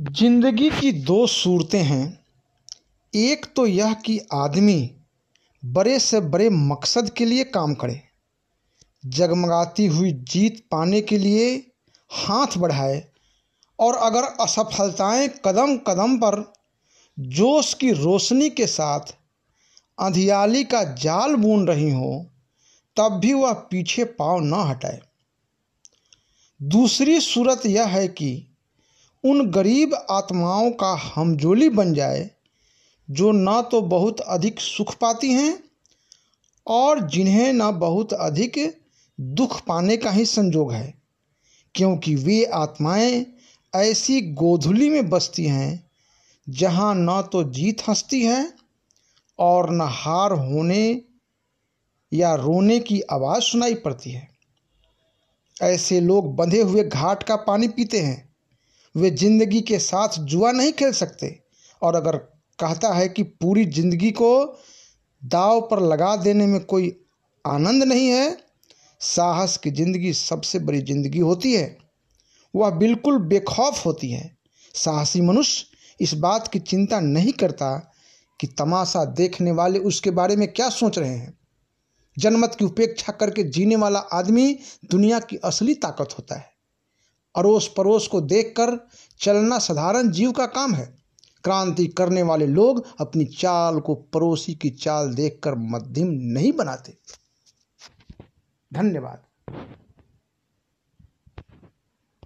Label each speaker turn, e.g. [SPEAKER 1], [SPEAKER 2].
[SPEAKER 1] ज़िंदगी की दो सूरतें हैं। एक तो यह कि आदमी बड़े से बड़े मकसद के लिए काम करे। जगमगाती हुई जीत पाने के लिए हाथ बढ़ाए। और अगर असफलताएँ कदम कदम पर जोश की रोशनी के साथ अंधियाली का जाल बुन रही हो, तब भी वह पीछे पाँव न हटाए। दूसरी सूरत यह है कि उन गरीब आत्माओं का हमजोली बन जाए, जो न तो बहुत अधिक सुख पाती हैं और जिन्हें न बहुत अधिक दुख पाने का ही संजोग है, क्योंकि वे आत्माएँ ऐसी गोधुली में बसती हैं, जहाँ न तो जीत हंसती है और न हार होने या रोने की आवाज़ सुनाई पड़ती है। ऐसे लोग बंधे हुए घाट का पानी पीते हैं वे ज़िंदगी के साथ जुआ नहीं खेल सकते। और अगर कहता है कि पूरी ज़िंदगी को दाव पर लगा देने में कोई आनंद नहीं है, साहस की ज़िंदगी सबसे बड़ी ज़िंदगी होती है। वह बिल्कुल बेखौफ होती है। साहसी मनुष्य इस बात की चिंता नहीं करता कि तमाशा देखने वाले उसके बारे में क्या सोच रहे हैं। जनमत की उपेक्षा करके जीने वाला आदमी दुनिया की असली ताकत होता है। अड़ोस पड़ोस को देखकर चलना साधारण जीव का काम है। क्रांति करने वाले लोग अपनी चाल को पड़ोसी की चाल देखकर मध्यम नहीं बनाते। धन्यवाद।